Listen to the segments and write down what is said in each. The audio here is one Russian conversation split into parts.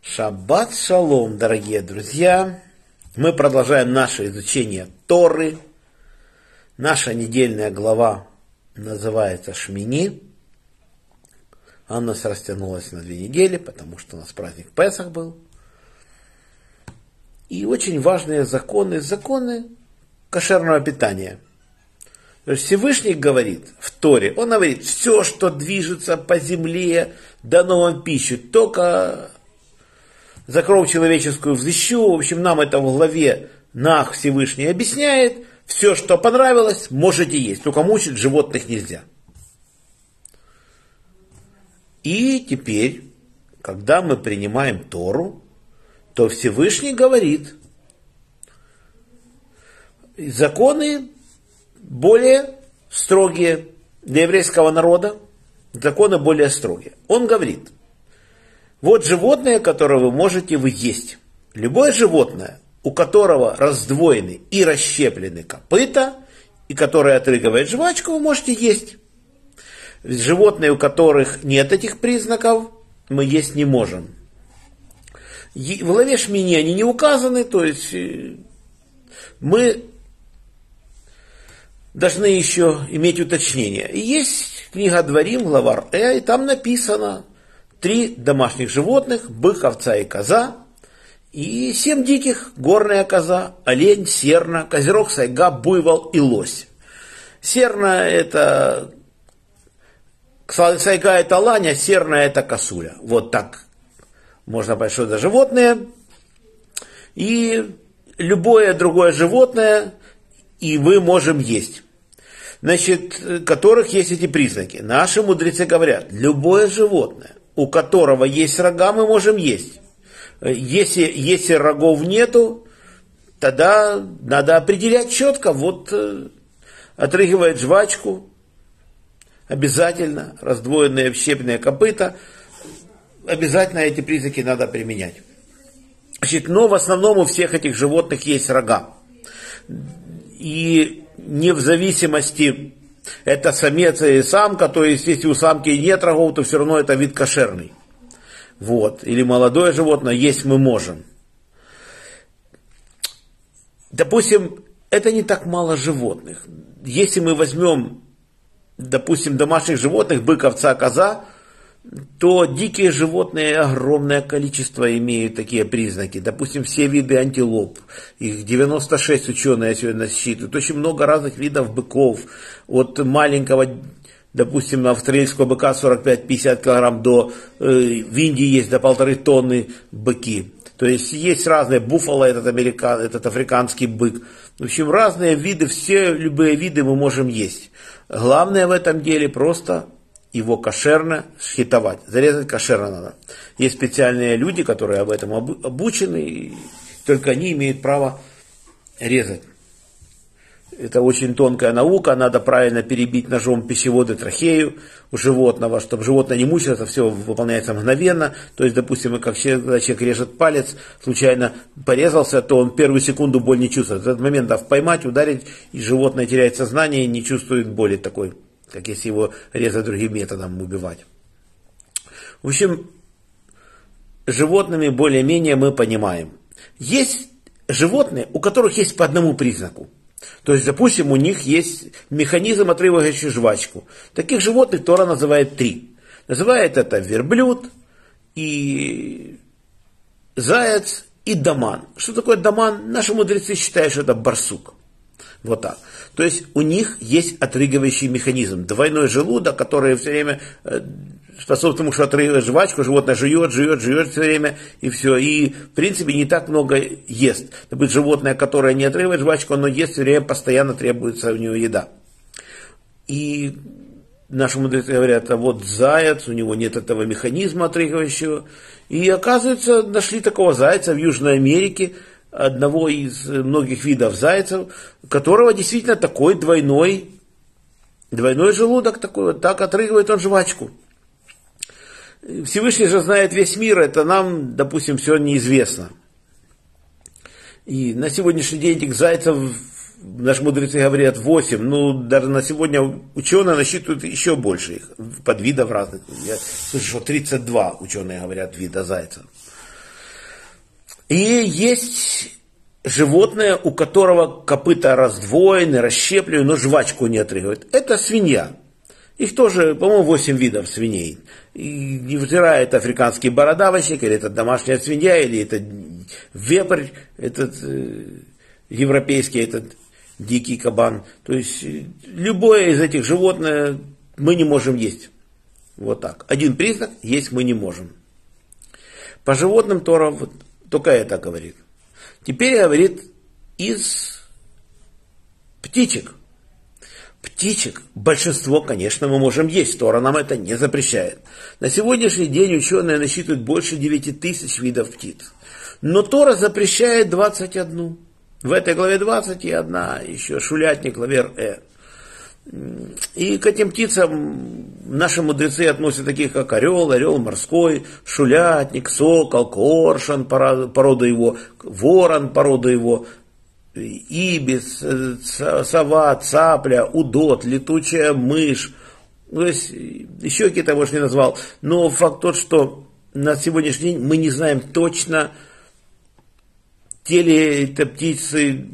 Шаббат шалом, дорогие друзья! Мы продолжаем наше изучение Торы. Наша недельная глава называется Шмини. Она нас растянулась на две недели, потому что у нас праздник Песах был. И очень важные законы, законы кошерного питания. Всевышний говорит в Торе, он говорит, все, что движется по земле, дано вам пищу, только за кровь человеческую взыщу. В общем, нам это в главе Нах Всевышний объясняет. Все, что понравилось, можете есть. Только мучить животных нельзя. И теперь, когда мы принимаем Тору, то Всевышний говорит, законы более строгие для еврейского народа, законы более строгие. Он говорит, вот животное, которое вы можете вы есть. Любое животное, у которого раздвоены и расщеплены копыта, и которое отрыгивает жвачку, вы можете есть. Животные, у которых нет этих признаков, мы есть не можем. В главе они не указаны, то есть э, мы должны еще иметь уточнение. И есть книга Дворим, глава Э, и там написано – три домашних животных, бык, овца и коза, и семь диких, горная коза, олень, серна, козерог, сайга, буйвол и лось. Серна это, сайга это лань, а серна это косуля. Вот так можно понять, что это животные. И любое другое животное, и мы можем есть. Значит, которых есть эти признаки. Наши мудрецы говорят, любое животное, у которого есть рога, мы можем есть. Если, если рогов нету, тогда надо определять четко, вот э, отрыгивает жвачку, обязательно, раздвоенные щепные копыта, обязательно эти признаки надо применять. Значит, но в основном у всех этих животных есть рога. И не в зависимости это самец и самка, то есть если у самки нет рогов, то все равно это вид кошерный. Вот. Или молодое животное, есть мы можем. Допустим, это не так мало животных. Если мы возьмем, допустим, домашних животных, бык, овца, коза, то дикие животные огромное количество имеют такие признаки. Допустим, все виды антилоп, их 96 ученые сегодня насчитывают, очень много разных видов быков, от маленького допустим, австралийского быка 45-50 килограмм до, э, в Индии есть до полторы тонны быки. То есть есть разные, буфало этот, американ, этот африканский бык. В общем, разные виды, все любые виды мы можем есть. Главное в этом деле просто его кошерно схитовать. Зарезать кошерно надо. Есть специальные люди, которые об этом обучены, и только они имеют право резать. Это очень тонкая наука, надо правильно перебить ножом пищеводы трахею у животного, чтобы животное не мучилось, это все выполняется мгновенно. То есть, допустим, как человек, режет палец, случайно порезался, то он первую секунду боль не чувствует. В этот момент дав поймать, ударить, и животное теряет сознание и не чувствует боли такой как если его резать другим методом убивать. В общем, животными более-менее мы понимаем. Есть животные, у которых есть по одному признаку. То есть, допустим, у них есть механизм, отрывающий жвачку. Таких животных Тора называет три. Называет это верблюд и заяц и даман. Что такое даман? Наши мудрецы считают, что это барсук. Вот так. То есть у них есть отрыгивающий механизм. Двойной желудок, который все время э, способствует тому, что отрыгивает жвачку, животное жует, жует, жует все время, и все. И, в принципе, не так много ест. Быть животное, которое не отрывает жвачку, оно ест все время, постоянно требуется у него еда. И наши мудрецы говорят, а вот заяц, у него нет этого механизма отрыгивающего. И оказывается, нашли такого зайца в Южной Америке, одного из многих видов зайцев, которого действительно такой двойной, двойной желудок такой, вот так отрыгивает он жвачку. Всевышний же знает весь мир, это нам, допустим, все неизвестно. И на сегодняшний день этих зайцев, наши мудрецы говорят, 8, ну, даже на сегодня ученые насчитывают еще больше их, подвидов разных. Я слышу, что 32 ученые говорят вида зайцев. И есть животное, у которого копыта раздвоены, расщеплены, но жвачку не отрыгивает. Это свинья. Их тоже, по-моему, 8 видов свиней. И невзирая, это африканский бородавочник, или это домашняя свинья, или это вепрь, этот э, европейский, этот дикий кабан. То есть э, любое из этих животных мы не можем есть. Вот так. Один признак есть мы не можем. По животным Тора вот, только это говорит. Теперь говорит из птичек. Птичек большинство, конечно, мы можем есть. Тора нам это не запрещает. На сегодняшний день ученые насчитывают больше 9 тысяч видов птиц. Но Тора запрещает 21. В этой главе 21 еще шулятник, лавер Э. И к этим птицам наши мудрецы относят таких, как орел, орел морской, шулятник, сокол, коршан, порода его, ворон, порода его, ибис, сова, цапля, удот, летучая мышь. То есть еще какие-то, может, не назвал. Но факт тот, что на сегодняшний день мы не знаем точно, те ли это птицы,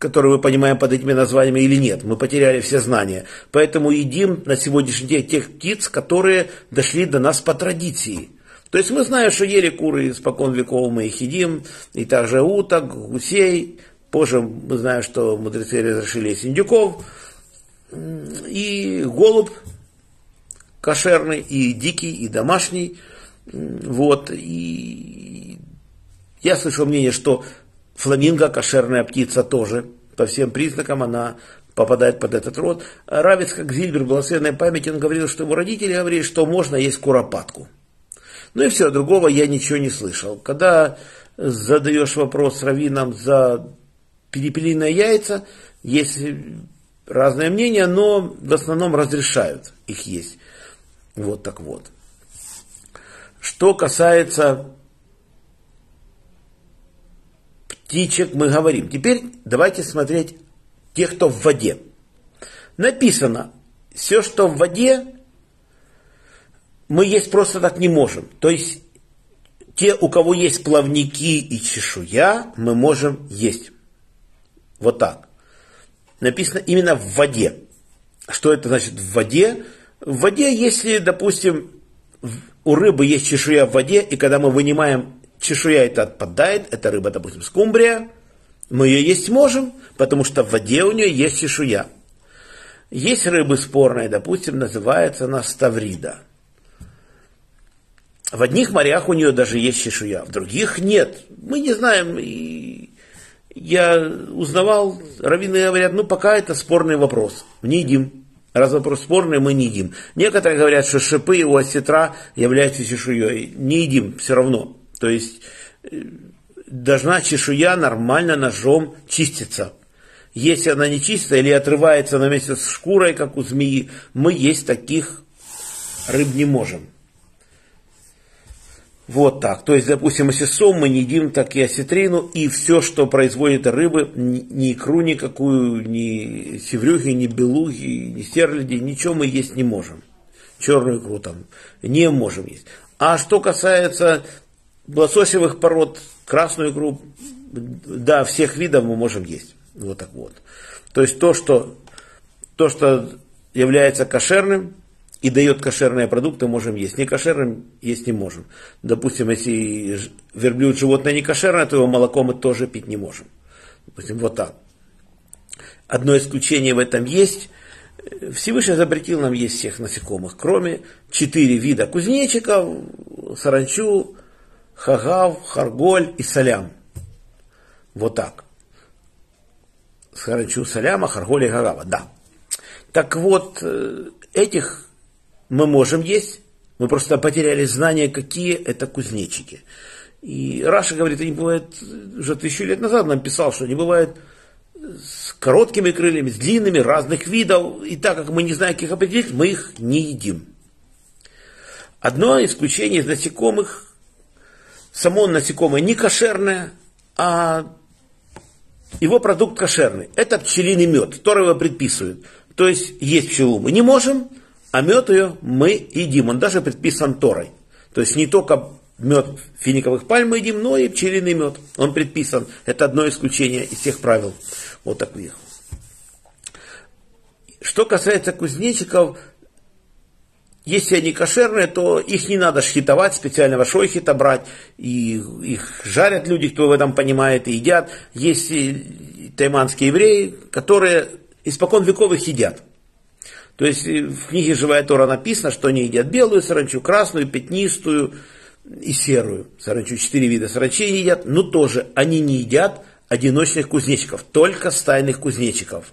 которые мы понимаем под этими названиями или нет. Мы потеряли все знания. Поэтому едим на сегодняшний день тех птиц, которые дошли до нас по традиции. То есть мы знаем, что ели куры испокон веков, мы их едим, и также уток, гусей. Позже мы знаем, что мудрецы разрешили индюков. И голубь кошерный, и дикий, и домашний. Вот. И я слышал мнение, что фламинго, кошерная птица тоже, по всем признакам она попадает под этот род. Равец, как Зильбер, благословенная память, он говорил, что его родители говорили, что можно есть куропатку. Ну и все, другого я ничего не слышал. Когда задаешь вопрос раввинам за перепелиные яйца, есть разное мнение, но в основном разрешают их есть. Вот так вот. Что касается птичек мы говорим. Теперь давайте смотреть тех, кто в воде. Написано, все, что в воде, мы есть просто так не можем. То есть, те, у кого есть плавники и чешуя, мы можем есть. Вот так. Написано именно в воде. Что это значит в воде? В воде, если, допустим, у рыбы есть чешуя в воде, и когда мы вынимаем чешуя это отпадает, это рыба, допустим, скумбрия, мы ее есть можем, потому что в воде у нее есть чешуя. Есть рыбы спорные, допустим, называется она ставрида. В одних морях у нее даже есть чешуя, в других нет. Мы не знаем, и я узнавал, раввины говорят, ну пока это спорный вопрос, не едим. Раз вопрос спорный, мы не едим. Некоторые говорят, что шипы у осетра являются чешуей. Не едим все равно. То есть э, должна чешуя нормально ножом чиститься. Если она не чистая или отрывается на месте с шкурой, как у змеи, мы есть таких рыб не можем. Вот так. То есть, допустим, если сом мы не едим, так и осетрину, и все, что производит рыбы, ни икру никакую, ни севрюхи, ни белухи, ни стерляди, ничего мы есть не можем. Черную икру там не можем есть. А что касается лососевых пород, красную икру, да, всех видов мы можем есть. Вот так вот. То есть то, что, то, что является кошерным и дает кошерные продукты, можем есть. Не кошерным есть не можем. Допустим, если верблюд животное не кошерное, то его молоко мы тоже пить не можем. Допустим, вот так. Одно исключение в этом есть. Всевышний запретил нам есть всех насекомых, кроме четыре вида кузнечиков, саранчу, Хагав, Харголь и Салям. Вот так. Схарачу Саляма, Харголь и Хагава, да. Так вот, э, этих мы можем есть, мы просто потеряли знание, какие это кузнечики. И Раша говорит, они бывают, уже тысячу лет назад нам писал, что они бывают с короткими крыльями, с длинными, разных видов. И так как мы не знаем, как их определить, мы их не едим. Одно исключение из насекомых само насекомое не кошерное, а его продукт кошерный. Это пчелиный мед, который его предписывают. То есть есть пчелу мы не можем, а мед ее мы едим. Он даже предписан Торой. То есть не только мед финиковых пальм мы едим, но и пчелиный мед. Он предписан. Это одно исключение из всех правил. Вот таких. Что касается кузнечиков, если они кошерные, то их не надо шхитовать, специального шойхита брать. И их жарят люди, кто в этом понимает, и едят. Есть тайманские евреи, которые испокон веков их едят. То есть в книге «Живая Тора» написано, что они едят белую саранчу, красную, пятнистую и серую саранчу. Четыре вида саранчи едят, но тоже они не едят одиночных кузнечиков, только стайных кузнечиков.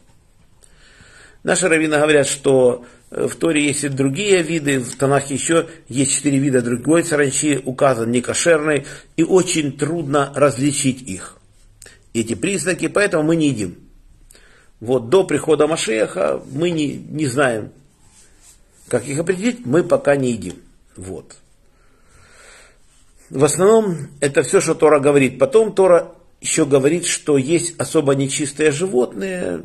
Наши раввины говорят, что в Торе есть и другие виды, в Танахе еще есть четыре вида другой саранчи, указан некошерный, и очень трудно различить их, эти признаки, поэтому мы не едим. Вот до прихода Машеха мы не, не знаем, как их определить, мы пока не едим. Вот. В основном это все, что Тора говорит. Потом Тора еще говорит, что есть особо нечистые животные,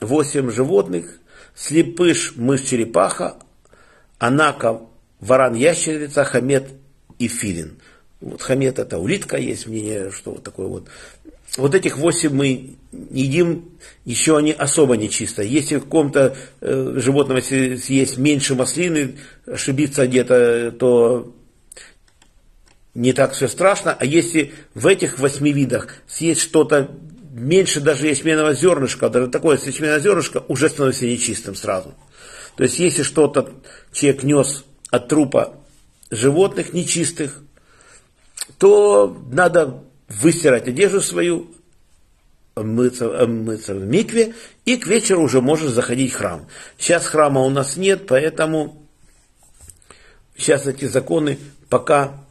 восемь животных, слепыш, мышь, черепаха, анака, варан, ящерица, хамет и филин. Вот хамет это улитка, есть мнение, что вот такое вот вот этих восемь мы едим, еще они особо нечисто. Если в каком-то э, животном съесть меньше маслины, ошибиться где-то, то не так все страшно. А если в этих восьми видах съесть что-то меньше даже ячменного зернышка, даже такое ячменное зернышко уже становится нечистым сразу. То есть если что-то человек нес от трупа животных нечистых, то надо выстирать одежду свою, мыться, мыться в микве, и к вечеру уже можешь заходить в храм. Сейчас храма у нас нет, поэтому сейчас эти законы пока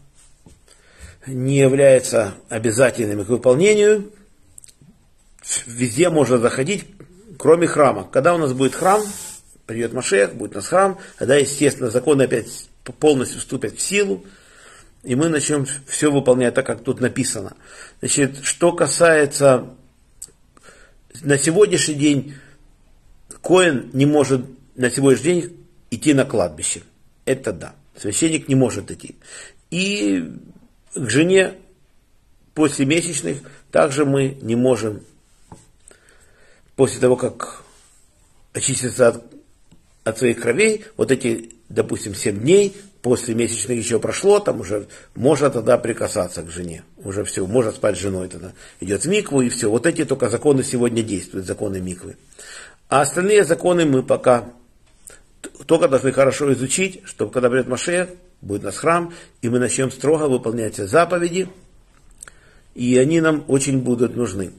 не являются обязательными к выполнению. Везде можно заходить, кроме храма. Когда у нас будет храм, придет Машех, будет у нас храм, тогда, естественно, законы опять полностью вступят в силу, и мы начнем все выполнять так, как тут написано. Значит, что касается на сегодняшний день, Коин не может на сегодняшний день идти на кладбище. Это да. Священник не может идти. И к жене после месячных также мы не можем, после того, как очиститься от, от своих кровей, вот эти, допустим, 7 дней, после месячных еще прошло, там уже можно тогда прикасаться к жене. Уже все, можно спать с женой тогда. Идет в микву и все. Вот эти только законы сегодня действуют, законы миквы. А остальные законы мы пока только должны хорошо изучить, чтобы когда придет Машех, будет у нас храм, и мы начнем строго выполнять заповеди, и они нам очень будут нужны.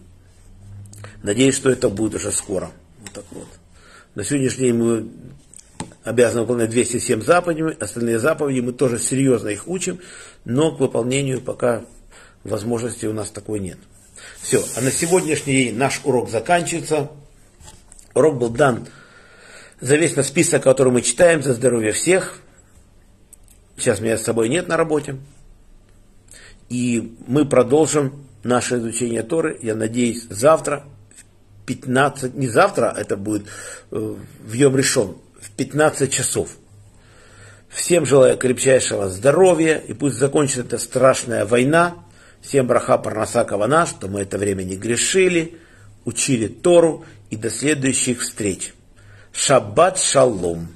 Надеюсь, что это будет уже скоро. Вот так вот. На сегодняшний день мы обязаны выполнять 207 заповедей, остальные заповеди мы тоже серьезно их учим, но к выполнению пока возможности у нас такой нет. Все, а на сегодняшний день наш урок заканчивается. Урок был дан за весь на список, который мы читаем, за здоровье всех. Сейчас меня с собой нет на работе. И мы продолжим наше изучение Торы, я надеюсь, завтра, 15, не завтра, это будет э, в Йом решен, 15 часов. Всем желаю крепчайшего здоровья, и пусть закончится эта страшная война. Всем браха парнаса кавана, что мы это время не грешили, учили Тору, и до следующих встреч. Шаббат шалом.